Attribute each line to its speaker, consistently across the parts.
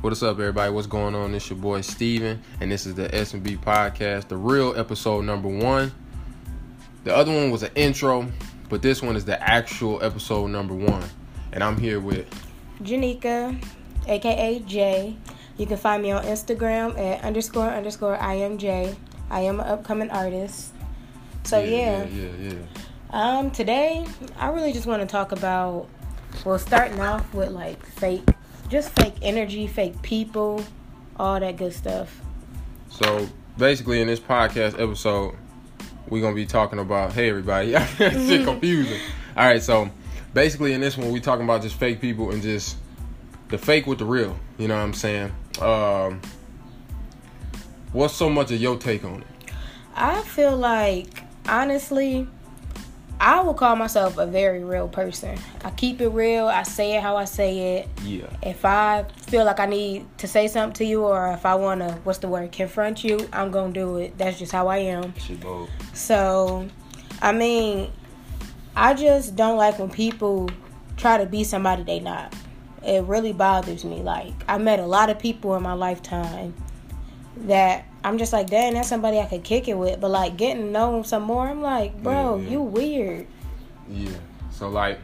Speaker 1: What is up, everybody? What's going on? It's your boy Steven, and this is the S&B podcast, the real episode number one. The other one was an intro, but this one is the actual episode number one. And I'm here with
Speaker 2: Janika, aka Jay. You can find me on Instagram at underscore underscore I am Jay. I am an upcoming artist. So yeah,
Speaker 1: yeah, yeah, yeah.
Speaker 2: Um, today I really just want to talk about well, starting off with like fake, just fake energy, fake people, all that good stuff.
Speaker 1: So basically, in this podcast episode, we're gonna be talking about. Hey, everybody, shit confusing. All right, so basically, in this one, we talking about just fake people and just the fake with the real. You know what I'm saying? Um, what's so much of your take on it?
Speaker 2: I feel like honestly, I will call myself a very real person. I keep it real. I say it how I say it.
Speaker 1: Yeah.
Speaker 2: If I feel like I need to say something to you, or if I want to, what's the word, confront you, I'm gonna do it. That's just how I am.
Speaker 1: Shit bold.
Speaker 2: So, I mean, I just don't like when people try to be somebody they not. It really bothers me. Like I met a lot of people in my lifetime that I'm just like, dang, that's somebody I could kick it with. But like getting to know them some more, I'm like, bro,
Speaker 1: Yeah, yeah.
Speaker 2: you weird.
Speaker 1: Yeah. So like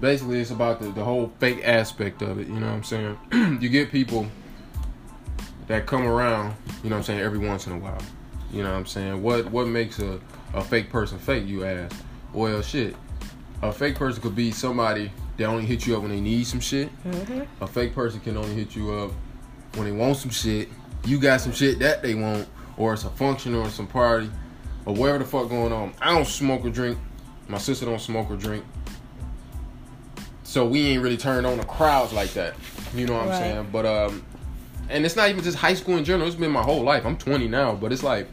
Speaker 1: basically it's about the, the whole fake aspect of it, you know what I'm saying? you get people that come around, you know what I'm saying, every once in a while. You know what I'm saying? What what makes a, a fake person fake, you ask? Well shit. A fake person could be somebody that only hit you up when they need some shit.
Speaker 2: Mm-hmm.
Speaker 1: A fake person can only hit you up when they want some shit. You got some shit that they want, or it's a function or some party, or whatever the fuck going on. I don't smoke or drink. My sister don't smoke or drink. So we ain't really turned on the crowds like that. You know what I'm saying? But um and it's not even just high school in general. It's been my whole life. I'm 20 now, but it's like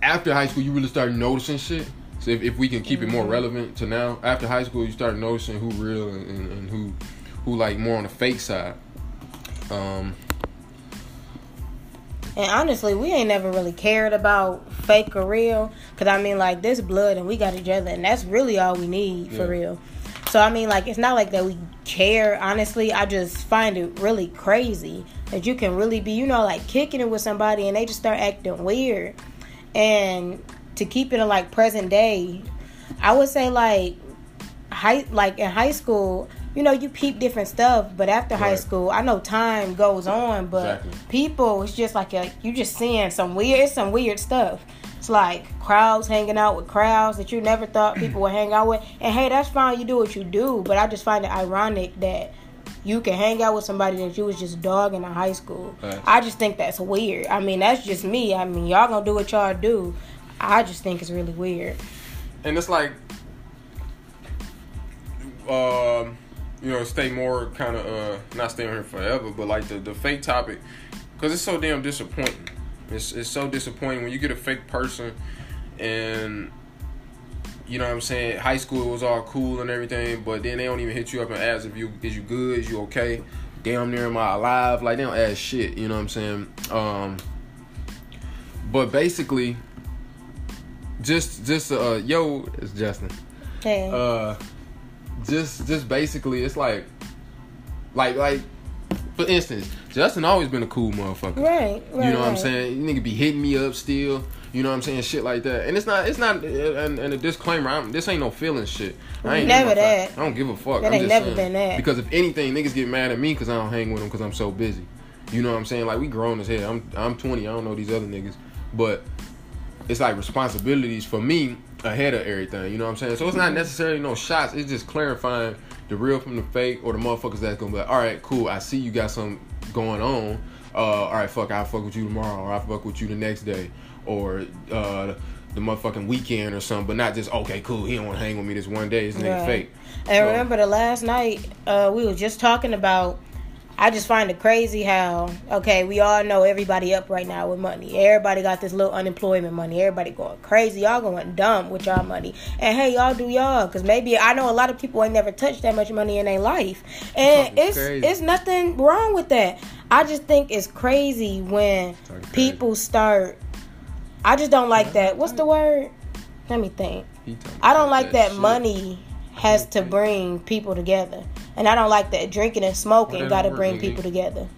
Speaker 1: after high school you really start noticing shit. So if, if we can keep it more relevant to now, after high school you start noticing who real and, and, and who who like more on the fake side. Um
Speaker 2: And honestly, we ain't never really cared about fake or real. Cause I mean, like this blood and we got each other, and that's really all we need for real. So I mean, like it's not like that we care. Honestly, I just find it really crazy that you can really be, you know, like kicking it with somebody and they just start acting weird. And to keep it in like present day, I would say like high, like in high school. You know, you peep different stuff, but after high school, I know time goes on, but
Speaker 1: Exactly.
Speaker 2: people it's just like a, you just seeing some weird it's some weird stuff. It's like crowds hanging out with crowds that you never thought people would hang out with. And hey that's fine you do what you do but i just find it ironic that you can hang out with somebody that you was just dogging in high school.
Speaker 1: Facts.
Speaker 2: i just think that's weird. I mean that's just me. I mean y'all gonna do what y'all do. I just think it's really weird.
Speaker 1: And it's like um you know stay more kind of uh not stay on here forever but like the the fake topic because it's so damn disappointing. It's, it's so disappointing when you get a fake person and you know what i'm saying high school was all cool and everything but then they don't even hit you up and ask if you is you good is you okay? Damn near am i alive? Like they don't ask shit you know what i'm saying? Um but basically just just uh yo it's justin.
Speaker 2: Hey.
Speaker 1: Uh just just basically it's like like like for instance justin always been a cool motherfucker.
Speaker 2: Right, right
Speaker 1: you know what i'm
Speaker 2: right.
Speaker 1: saying? Nigga be hitting me up still. You know what i'm saying? Shit like that. And it's not it's not and, and a disclaimer I'm, this ain't no feeling shit. I ain't
Speaker 2: Never that.
Speaker 1: i don't give a fuck.
Speaker 2: That
Speaker 1: I'm
Speaker 2: ain't
Speaker 1: just
Speaker 2: never
Speaker 1: saying.
Speaker 2: been that.
Speaker 1: because if anything niggas get mad at me because i don't hang with them because i'm so busy. You know what i'm saying? Like we grown as hell. I'm i'm 20 i don't know these other niggas. But it's like responsibilities for me ahead of everything. You know what I'm saying? So it's not necessarily no shots. It's just clarifying the real from the fake or the motherfuckers that's gonna be like, all right, cool. I see you got something going on. Uh, all right, fuck, I'll fuck with you tomorrow, or I'll fuck with you the next day, or uh, the motherfucking weekend or something. But not just okay, cool. He don't want to hang with me this one day. This nigga
Speaker 2: Right.
Speaker 1: fake.
Speaker 2: And
Speaker 1: So-
Speaker 2: remember the last night uh, we was just talking about. I just find it crazy how okay we all know everybody up right now with money. Everybody got this little unemployment money. Everybody going crazy. Y'all going dumb with y'all money. And hey, y'all do y'all because maybe I know a lot of people ain't never touched that much money in their life, and it's
Speaker 1: crazy.
Speaker 2: it's nothing wrong with that. I just think it's crazy when
Speaker 1: crazy.
Speaker 2: people start. I just don't like that. What's the word? Let me think. I don't like that
Speaker 1: shit.
Speaker 2: money has to bring people together, and I don't like that drinking and smoking got to bring people together.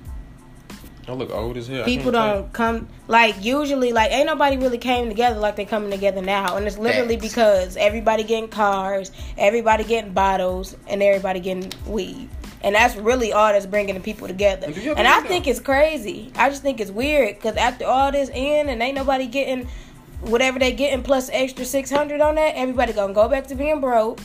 Speaker 1: I look old as hell.
Speaker 2: People
Speaker 1: can't
Speaker 2: don't come like usually like ain't nobody really came together like they coming together now, and it's literally
Speaker 1: Facts.
Speaker 2: because everybody getting cars, everybody getting bottles, and everybody getting weed. And that's really all that's bringing the people together.
Speaker 1: And
Speaker 2: And I think it's crazy. I just think it's weird because after all this in and ain't nobody getting whatever they getting plus extra 600 on that, everybody gonna go back to being broke.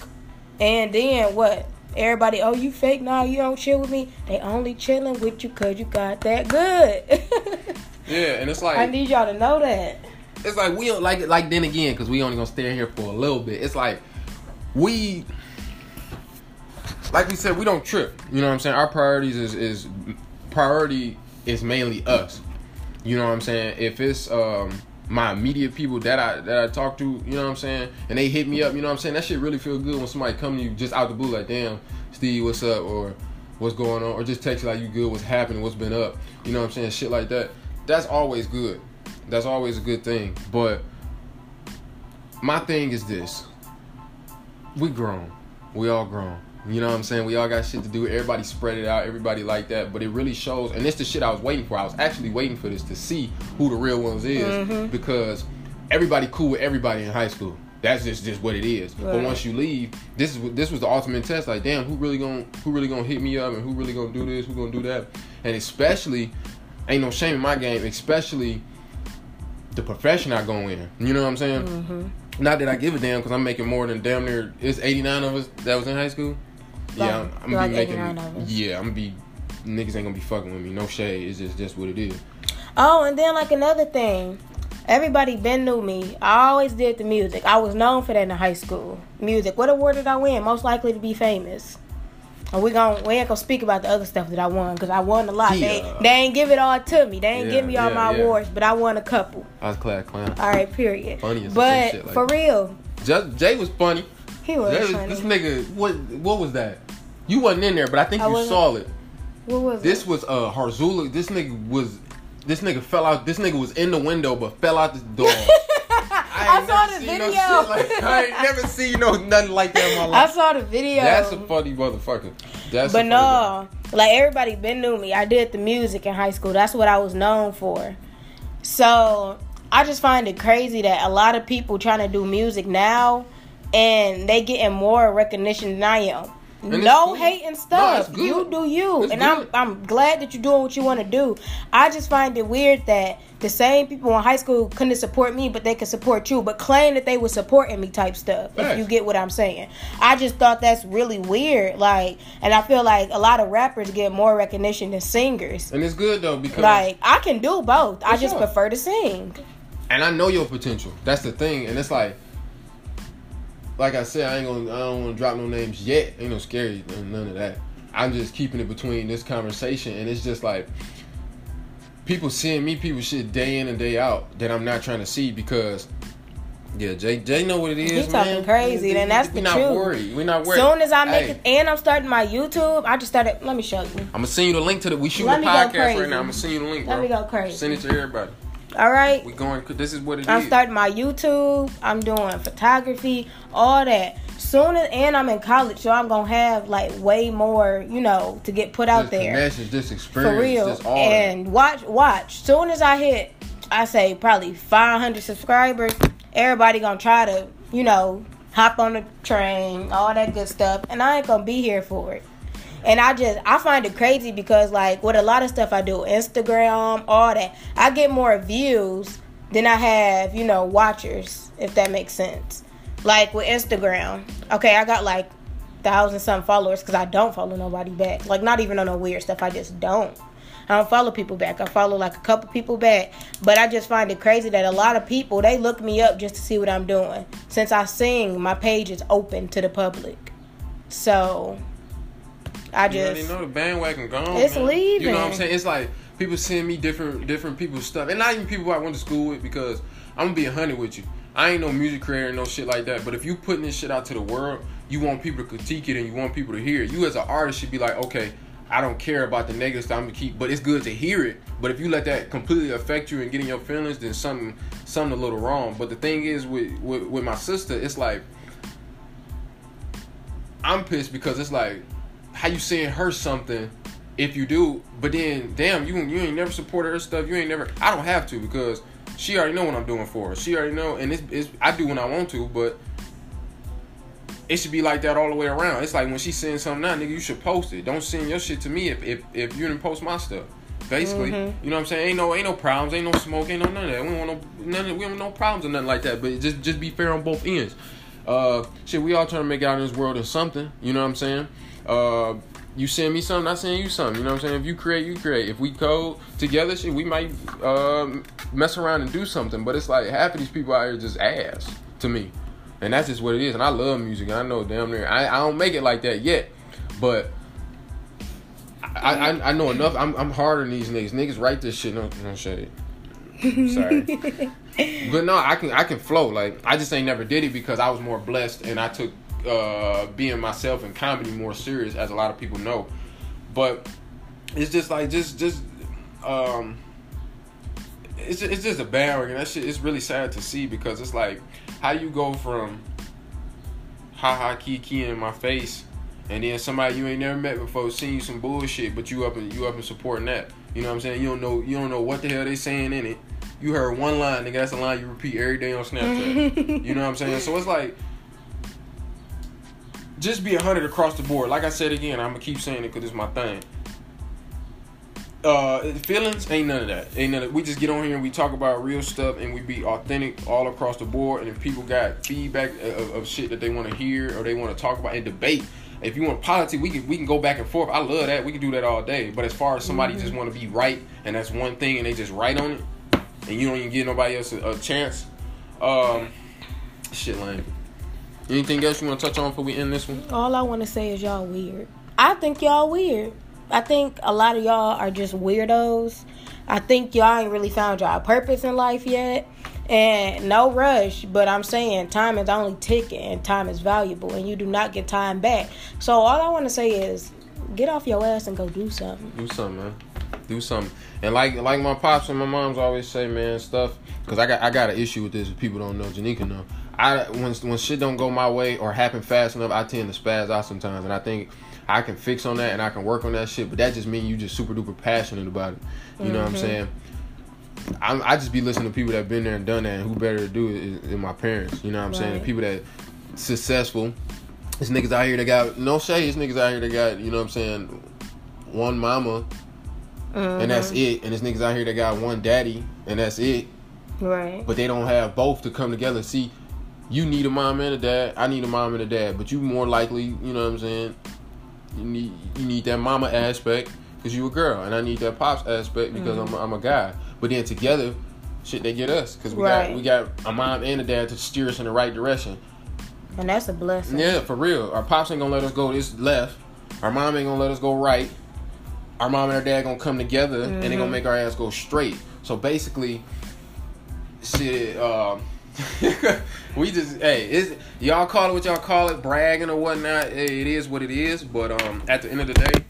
Speaker 2: And then what? Everybody, oh, you fake? Nah, you don't chill with me. They only chilling with you because you got that good.
Speaker 1: Yeah, and it's like
Speaker 2: I need y'all to know that.
Speaker 1: it's like we don't like it like then again because we only gonna stay here for a little bit. It's like we like we said, we don't trip. You know what I'm saying? Our priorities is is priority is mainly us. You know what I'm saying? If it's um my immediate people that I that I talk to, you know what I'm saying, and they hit me up, you know what I'm saying? That shit really feel good when somebody come to you just out the blue like, damn, Steve, what's up? Or what's going on? Or just text you like you good, what's happening, what's been up. You know what I'm saying? Shit like that. That's always good. That's always a good thing. But my thing is this. We grown. We all grown. You know what I'm saying? We all got shit to do. Everybody spread it out. Everybody like that. But it really shows. And it's the shit I was waiting for. I was actually waiting for this to see who the real ones is because everybody cool with everybody in high school. That's just just what it is. But once you leave, this is this was the ultimate test. Like, damn, who really gonna who really gonna hit me up and who really gonna do this? Who gonna do that? And especially, ain't no shame in my game. Especially the profession I go in. You know what I'm saying?
Speaker 2: Mm-hmm.
Speaker 1: Not that I give a damn because I'm making more than damn near. It's 89 of us that was in high school. Yeah, I'm, I'm gonna
Speaker 2: Like
Speaker 1: be making.
Speaker 2: 89 of us.
Speaker 1: Yeah, I'm gonna be. Niggas ain't gonna be fucking with me. No shade. It's just just what it is.
Speaker 2: Oh, and then like another thing, everybody been knew me. I always did the music. I was known for that in high school. Music. What award did I win? Most likely to be famous. And we gon' we ain't gonna speak about the other stuff that I won because I won a lot. They,
Speaker 1: Yeah.
Speaker 2: they ain't give it all to me. They ain't
Speaker 1: Yeah,
Speaker 2: give me all
Speaker 1: yeah,
Speaker 2: my awards, but I won a couple.
Speaker 1: I was class clown.
Speaker 2: All right, period.
Speaker 1: Funny as
Speaker 2: but
Speaker 1: shit like
Speaker 2: for real,
Speaker 1: Jay was funny.
Speaker 2: He was funny.
Speaker 1: this nigga, what what was that? You wasn't in there, but I think
Speaker 2: I
Speaker 1: you saw it.
Speaker 2: what was
Speaker 1: This
Speaker 2: it?
Speaker 1: was uh Harzula. This nigga was. This nigga fell out. This nigga was in the window, but fell out the door.
Speaker 2: I,
Speaker 1: ain't
Speaker 2: saw
Speaker 1: never
Speaker 2: the video.
Speaker 1: No like, I ain't never seen no nothing like that in my life.
Speaker 2: I saw the video.
Speaker 1: That's a funny motherfucker. That's
Speaker 2: But
Speaker 1: funny guy.
Speaker 2: no, like everybody been knew me. I did the music in high school. That's what I was known for. So I just find it crazy that a lot of people trying to do music now, and they getting more recognition than I am.
Speaker 1: And
Speaker 2: no
Speaker 1: cool.
Speaker 2: hating
Speaker 1: No,
Speaker 2: stuff.
Speaker 1: it's good.
Speaker 2: you do you,
Speaker 1: It's
Speaker 2: and I'm. I'm glad that you're doing what you want to do. I just find it weird that the same people in high school couldn't support me, but they could support you, but claim that they were supporting me type stuff. If you get what I'm saying, I just thought that's really weird. Like, and I feel like a lot of rappers get more recognition than singers.
Speaker 1: And it's good though because
Speaker 2: Like, I can do both. I just
Speaker 1: sure.
Speaker 2: prefer to sing.
Speaker 1: and I know your potential. That's the thing, and it's like, like I said, I ain't gonna, I don't want to drop no names yet. Ain't no scary, and none of that. I'm just keeping it between this conversation, and it's just like people seeing me, people shit day in and day out that I'm not trying to see because. Yeah, Jay, Jay know what it is.
Speaker 2: He talking
Speaker 1: man.
Speaker 2: crazy, then that's
Speaker 1: we
Speaker 2: the
Speaker 1: not
Speaker 2: truth.
Speaker 1: worried. We not worried.
Speaker 2: Soon as I make
Speaker 1: Hey,
Speaker 2: it, and I'm starting my YouTube, I just started. Let me show you.
Speaker 1: I'm gonna send you the link to the. We shoot
Speaker 2: Let
Speaker 1: a podcast right now. I'm gonna send you the link,
Speaker 2: Let
Speaker 1: bro.
Speaker 2: me go crazy.
Speaker 1: Send it to everybody.
Speaker 2: All right.
Speaker 1: We going. This is what it is.
Speaker 2: I'm starting my YouTube. I'm doing photography, all that. Soon as and I'm in college, so I'm gonna have like way more, you know, to get put out
Speaker 1: This
Speaker 2: there
Speaker 1: connections, this experience,
Speaker 2: for real.
Speaker 1: this all
Speaker 2: And watch, watch. Soon as I hit, I say probably 500 subscribers. Everybody gonna try to, you know, hop on the train, all that good stuff, and I ain't gonna be here for it. And I just I find it crazy because like with a lot of stuff I do, Instagram, all that, I get more views than I have, you know, watchers, if that makes sense. Like with Instagram. Okay, I got like thousand some followers because I don't follow nobody back. Like not even on no weird stuff. I just don't. I don't follow people back. I follow like a couple people back. But I just find it crazy that a lot of people they look me up just to see what I'm doing. Since I sing, my page is open to the public. So I
Speaker 1: You already
Speaker 2: just
Speaker 1: know the bandwagon gone.
Speaker 2: It's
Speaker 1: man. You know what I'm saying? It's like people send me different different people's stuff, and not even people I went to school with. Because I'm gonna be a hundred with you. I ain't no music creator, no shit like that. But if you putting this shit out to the world, you want people to critique it and you want people to hear it. You as an artist should be like, okay, I don't care about the negative stuff. I'm gonna keep, but it's good to hear it. But if you let that completely affect you and get in your feelings, then something something a little wrong. But the thing is with with, with my sister, it's like I'm pissed because it's like, how you saying her something if you do, but then damn, you you ain't never supported her stuff. You ain't never. I don't have to because she already know what I'm doing for her. She already know, and it's, it's I do when I want to, but it should be like that all the way around. It's like when she sends something out, nigga, you should post it. Don't send your shit to me if if, if you didn't post my stuff. Basically, mm-hmm. you know what I'm saying? Ain't no ain't no problems, ain't no smoke, ain't no none of that. We don't want no none of, we don't no problems or nothing like that. But just just be fair on both ends. Uh, shit, we all trying to make out in this world of something. You know what I'm saying? Uh, you send me something, I send you something. You know what I'm saying? If you create, you create. If we code together, shit, we might um, mess around and do something. But it's like half of these people out here just ass to me, and that's just what it is. And I love music. I know damn near I, I don't make it like that yet, but I, I, I know enough. I'm I'm harder than these niggas. Niggas write this shit. No, no shade. Sorry, but no, I can I can flow. Like I just ain't never did it because I was more blessed and I took uh, being myself in comedy more serious, as a lot of people know. But it's just like just just um, it's just, it's just a bad and that shit. It's really sad to see because it's like how you go from ha ha kiki in my face and then somebody you ain't never met before seeing you some bullshit, but you up and you up and supporting that. You know what I'm saying? You don't know you don't know what the hell they saying in it. You heard one line, nigga. That's a line you repeat every day on Snapchat. you know what I'm saying? So it's like just be a hundred across the board. Like I said again, I'm gonna keep saying it because it's my thing. Uh, feelings ain't none of that. Ain't none of we just get on here and we talk about real stuff and we be authentic all across the board. And if people got feedback of, of shit that they want to hear or they want to talk about and debate, if you want politics, we can we can go back and forth. I love that. We can do that all day. But as far as somebody mm-hmm. just want to be right and that's one thing and they just write on it, and you don't even give nobody else a, a chance, um, shit lame. Anything else you want to touch on before we end this one?
Speaker 2: All I want to say is y'all weird. I think y'all weird. I think a lot of y'all are just weirdos. I think y'all ain't really found y'all purpose in life yet. And no rush, but I'm saying time is only ticking and time is valuable and you do not get time back. So all I want to say is get off your ass and go do something.
Speaker 1: Do something, man. Do something. And like like my pops and my moms always say, man, stuff because I got I got an issue with this. If people don't know, Janika know. I when when shit don't go my way or happen fast enough, I tend to spaz out sometimes, and I think I can fix on that and I can work on that shit. But that just means you just super duper passionate about it. You mm-hmm. know what I'm mm-hmm. saying? I'm, i just be listening to people that been there and done that, and who better to do it than my parents. You know what I'm right. saying? The people that successful. This niggas out here that got no shade. This niggas out here that got you know what I'm saying, one mama, mm-hmm. and that's mm-hmm. it. And this niggas out here that got one daddy, and that's it.
Speaker 2: Right.
Speaker 1: But they don't have both to come together. See, you need a mom and a dad. I need a mom and a dad. But you more likely, you know what I'm saying. You need you need that mama aspect because you a girl, and I need that pops aspect because mm-hmm. I'm a, I'm a guy. But then together, shit, they get us because we right. got we got a mom and a dad to steer us in the right direction.
Speaker 2: And that's a blessing.
Speaker 1: Yeah, for real. Our pops ain't gonna let us go this left. Our mom ain't gonna let us go right. Our mom and our dad gonna come together mm-hmm. and they gonna mm-hmm. make our ass go straight. So basically, shit. Um, we just hey, is y'all call it what y'all call it, bragging or whatnot. Hey, it is what it is. But um, at the end of the day,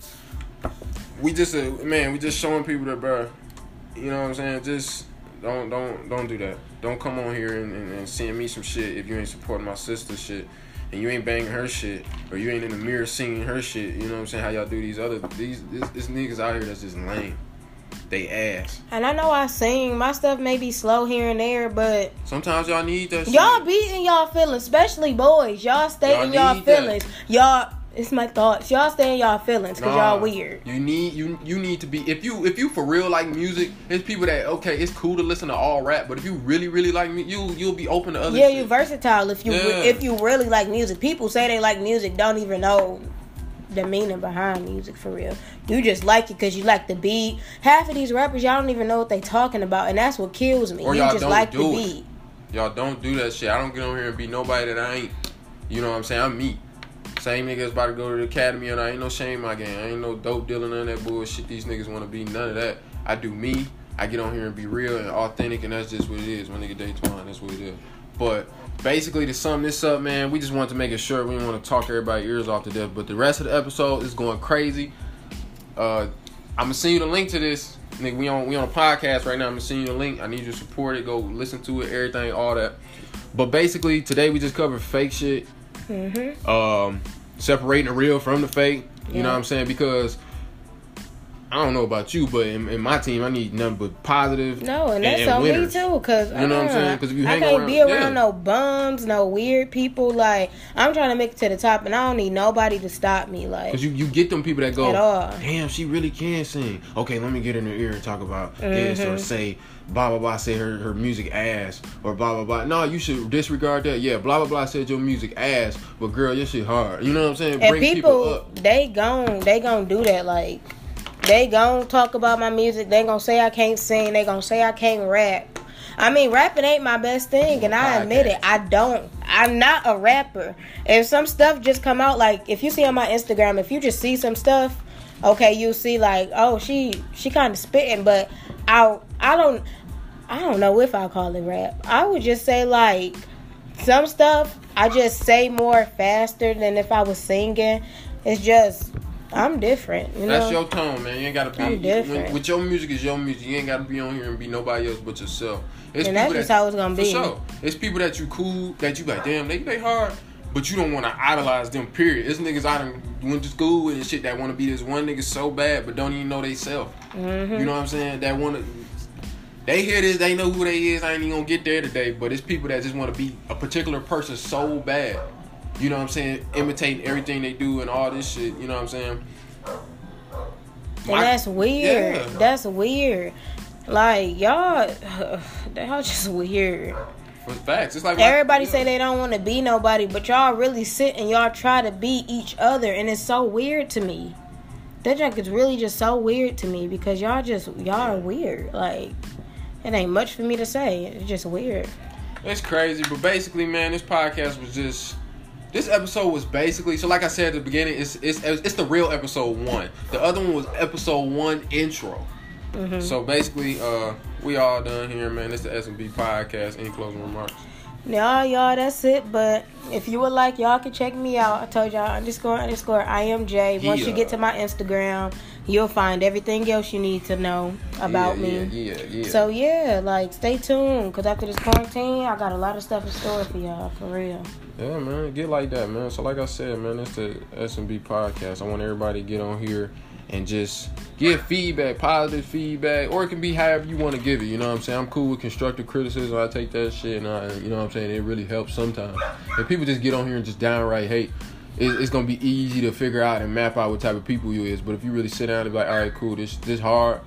Speaker 1: we just uh, man, we just showing people that, bro. You know what I'm saying? Just don't don't don't do that. Don't come on here and, and, and send me some shit if you ain't supporting my sister shit and you ain't banging her shit or you ain't in the mirror singing her shit. You know what I'm saying? How y'all do these other these this, this niggas out here that's just lame they ass.
Speaker 2: And I know I sing. My stuff may be slow here and there, but
Speaker 1: sometimes y'all need that.
Speaker 2: Y'all shit. beating y'all feelings, especially boys. Y'all stay in y'all feelings. That. Y'all. It's my thoughts. Y'all stay in y'all feelings because nah, y'all weird.
Speaker 1: You need you you need to be if you if you for real like music. It's people that okay. It's cool to listen to all rap, but if you really really like me, you you'll be open to other.
Speaker 2: Yeah,
Speaker 1: shit.
Speaker 2: you versatile. If you yeah. if you really like music, people say they like music, don't even know the meaning behind music for real. You just like it because you like the beat. Half of these rappers, y'all don't even know what they talking about, and that's what kills me. Or you just like the beat.
Speaker 1: It. Y'all don't do that shit. I don't get on here and be nobody that I ain't. You know what I'm saying? I'm me. Same niggas about to go to the academy and I ain't no shame my game. I ain't no dope dealing none of that bullshit. These niggas want to be none of that. I do me. I get on here and be real and authentic, and that's just what it is. My nigga Daytona, that's what it is. But basically to sum this up, man, we just wanted to make it sure we didn't want to talk everybody ears off to death. But the rest of the episode is going crazy. Uh, I'm gonna send you the link to this. Nigga, we on we on a podcast right now. I'm gonna send you the link. I need you to support it. Go listen to it, everything, all that. But basically, today we just covered fake shit. Mm-hmm. Um, separating the real from the fake. You
Speaker 2: Yeah.
Speaker 1: know what I'm saying? Because I don't know about you, but in, in my team, I need nothing but positive.
Speaker 2: No, and that's
Speaker 1: and
Speaker 2: on me too. Cause
Speaker 1: You know what I'm
Speaker 2: uh,
Speaker 1: saying? 'Cause if you
Speaker 2: I can't be
Speaker 1: around-
Speaker 2: around
Speaker 1: yeah.
Speaker 2: no bums, no weird people. Like I'm trying to make it to the top, and I don't need nobody to stop me. Like
Speaker 1: Cause you, you get them people that go, damn, she really can sing. Okay, let me get in her ear and talk about this
Speaker 2: Mm-hmm.
Speaker 1: or say blah blah blah. Say her her music ass or blah blah blah. No, you should disregard that. Yeah, blah blah blah said your music ass, but girl, your shit hard. You know what I'm saying?
Speaker 2: and
Speaker 1: Bring
Speaker 2: people,
Speaker 1: up.
Speaker 2: they gon' they gon' do that. Like they gon' talk about my music. They gon' say I can't sing. They gon' say I can't rap. I mean, rapping ain't my best thing, and I admit it. I don't. I'm not a rapper. If some stuff just come out, like if you see on my Instagram, if you just see some stuff, okay, you see like, oh, she she kind of spitting, but I I don't I don't know if I call it rap. I would just say like some stuff I just say more faster than if I was singing. It's just I'm different, you know.
Speaker 1: That's your tone, man. You ain't gotta be
Speaker 2: I'm different.
Speaker 1: When, with your music is your music. You ain't gotta be on here and be nobody else but yourself. It's
Speaker 2: And that's
Speaker 1: people
Speaker 2: just how it's gonna
Speaker 1: for
Speaker 2: be.
Speaker 1: Sure. It's people that you cool that you like. Damn, they they hard, but you don't want to idolize them. Period. It's niggas I done went to school with and shit that want to be this one nigga so bad, but don't even know they self.
Speaker 2: Mm-hmm.
Speaker 1: You know what I'm saying? That want to. They hear this, they know who they is. I ain't even gonna get there today, but it's people that just want to be a particular person so bad. You know what I'm saying? Imitating everything they do and all this shit. You know what I'm saying?
Speaker 2: And
Speaker 1: My-
Speaker 2: that's weird.
Speaker 1: Yeah.
Speaker 2: That's weird. Like y'all, y'all just weird.
Speaker 1: For facts, it's like
Speaker 2: Everybody
Speaker 1: yeah.
Speaker 2: say they don't want to be nobody, but y'all really sit and y'all try to be each other, and it's so weird to me. That junk is really just so weird to me because y'all just y'all are weird. Like it ain't much for me to say. It's just weird.
Speaker 1: It's crazy, but basically, man, this podcast was just. This episode was basically so. Like I said at the beginning, it's it's it's the real episode one. The other one was episode one intro.
Speaker 2: Mm-hmm.
Speaker 1: So basically, uh, we all done here, man. It's the S and B podcast. Any closing remarks?
Speaker 2: Y'all, y'all, that's it. But if you would like, y'all can check me out. I told y'all underscore underscore I am J. Once you get to my Instagram, you'll find everything else you need to know about
Speaker 1: yeah,
Speaker 2: me.
Speaker 1: Yeah, yeah, yeah.
Speaker 2: So yeah, like stay tuned, cause after this quarantine, I got a lot of stuff in store for y'all, for real.
Speaker 1: Yeah, man, get like that, man. So, like I said, man, it's the S and B podcast. I want everybody to get on here and just give feedback, positive feedback, or it can be however you want to give it. You know what I'm saying? I'm cool with constructive criticism. I take that shit, and I, you know what I'm saying. It really helps sometimes. If people just get on here and just downright hate. It- It's gonna be easy to figure out and map out what type of people you is, but if you really sit down and be like, all right, cool, this this hard,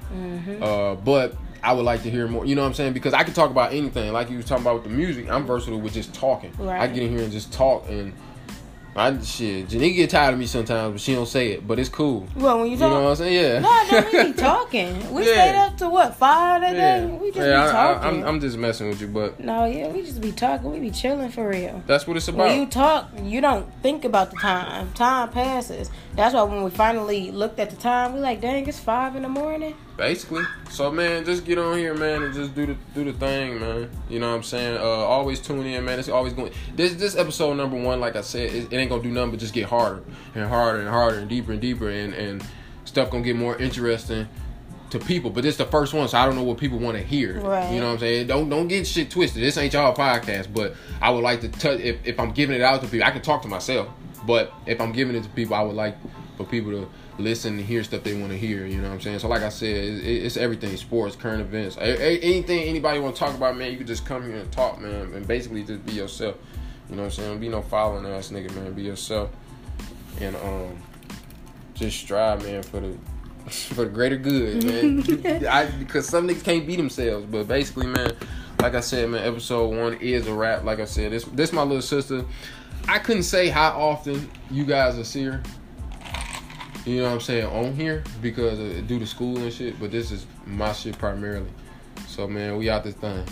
Speaker 1: uh, but I would like to hear more. You know what I'm saying? Because I can talk about anything. Like you was talking about with the music, I'm versatile with just talking. I get in here and just talk and I shit. Janique get tired of me sometimes, but she don't say it. But it's cool.
Speaker 2: Well, when you
Speaker 1: You
Speaker 2: talk,
Speaker 1: know what I'm saying? Yeah.
Speaker 2: no, no, we be talking. We
Speaker 1: Yeah.
Speaker 2: stayed up to what five that
Speaker 1: yeah.
Speaker 2: day. We just
Speaker 1: yeah,
Speaker 2: be
Speaker 1: I,
Speaker 2: talking.
Speaker 1: I, am I'm just messing with you, but
Speaker 2: no, yeah, we just be talking. We be chilling for real.
Speaker 1: that's what it's about.
Speaker 2: When you talk, you don't think about the time. Time passes. That's why when we finally looked at the time, we like, dang, it's five in the morning.
Speaker 1: Basically. So man, just get on here, man, and just do the do the thing, man. You know what I'm saying? Uh always tune in, man. It's always going this this episode number one, like I said, it, it ain't gonna do nothing but just get harder and harder and harder and deeper and deeper and and stuff gonna get more interesting to people. But this the first one, so I don't know what people want to hear.
Speaker 2: Right.
Speaker 1: You know what I'm saying? Don't don't get shit twisted. This ain't y'all podcast, but I would like to touch if, if I'm giving it out to people, I can talk to myself. But if I'm giving it to people, I would like for people to listen and hear stuff they want to hear. You know what I'm saying? So like I said, it, it- it's everything: sports, current events, a- a- anything anybody want to talk about, man. You can just come here and talk, man, and basically just be yourself. You know what I'm saying? Don't be no following ass nigga, man. Be yourself, and um, just strive, man, for the for the greater good, man. I, because some niggas can't be themselves, but basically, man, like I said, man, episode one is a wrap. Like I said, this this my little sister. I couldn't say how often you guys will see her. You know what I'm saying on here because of, due to school and shit. But this is my shit primarily. So man, we out this thing.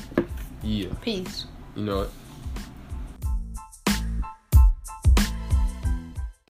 Speaker 1: Yeah,
Speaker 2: Peace.
Speaker 1: you know it.